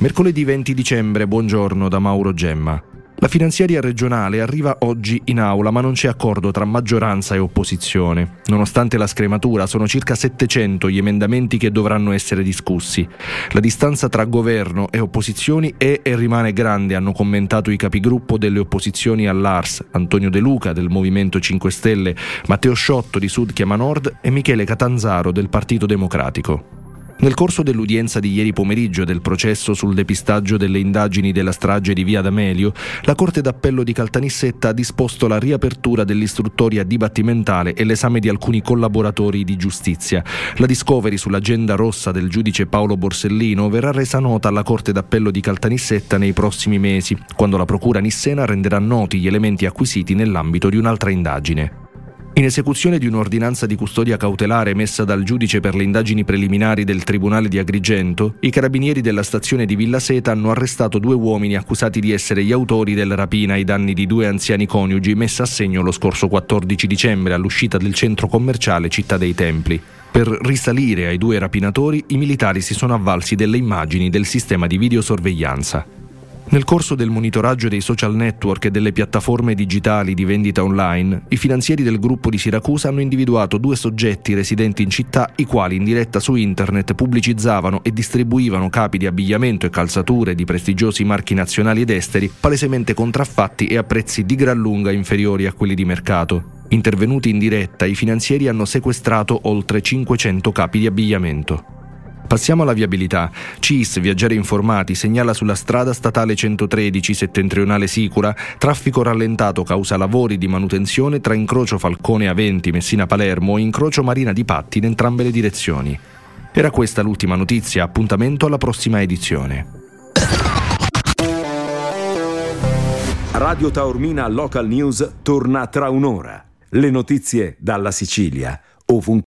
Mercoledì 20 dicembre, buongiorno da Mauro Gemma. La finanziaria regionale arriva oggi in aula, ma non c'è accordo tra maggioranza e opposizione. Nonostante la scrematura, sono circa 700 gli emendamenti che dovranno essere discussi. La distanza tra governo e opposizioni è e rimane grande, hanno commentato i capigruppo delle opposizioni all'ARS, Antonio De Luca del Movimento 5 Stelle, Matteo Sciotto di Sud Chiama Nord e Michele Catanzaro del Partito Democratico. Nel corso dell'udienza di ieri pomeriggio del processo sul depistaggio delle indagini della strage di Via D'Amelio, la Corte d'Appello di Caltanissetta ha disposto la riapertura dell'istruttoria dibattimentale e l'esame di alcuni collaboratori di giustizia. La discovery sull'agenda rossa del giudice Paolo Borsellino verrà resa nota alla Corte d'Appello di Caltanissetta nei prossimi mesi, quando la Procura nissena renderà noti gli elementi acquisiti nell'ambito di un'altra indagine. In esecuzione di un'ordinanza di custodia cautelare emessa dal giudice per le indagini preliminari del Tribunale di Agrigento, i carabinieri della stazione di Villa Seta hanno arrestato due uomini accusati di essere gli autori della rapina ai danni di due anziani coniugi messa a segno lo scorso 14 dicembre all'uscita del centro commerciale Città dei Templi. Per risalire ai due rapinatori, i militari si sono avvalsi delle immagini del sistema di videosorveglianza. Nel corso del monitoraggio dei social network e delle piattaforme digitali di vendita online, i finanzieri del gruppo di Siracusa hanno individuato due soggetti residenti in città i quali in diretta su internet pubblicizzavano e distribuivano capi di abbigliamento e calzature di prestigiosi marchi nazionali ed esteri palesemente contraffatti e a prezzi di gran lunga inferiori a quelli di mercato. Intervenuti in diretta, i finanzieri hanno sequestrato oltre 500 capi di abbigliamento. Passiamo alla viabilità. CIS, Viaggiare Informati, segnala sulla strada statale 113 settentrionale Sicura traffico rallentato causa lavori di manutenzione tra incrocio Falcone Aventi Messina Palermo e incrocio Marina di Patti in entrambe le direzioni. Era questa l'ultima notizia, appuntamento alla prossima edizione. Radio Taormina Local News torna tra un'ora. Le notizie dalla Sicilia, ovunque.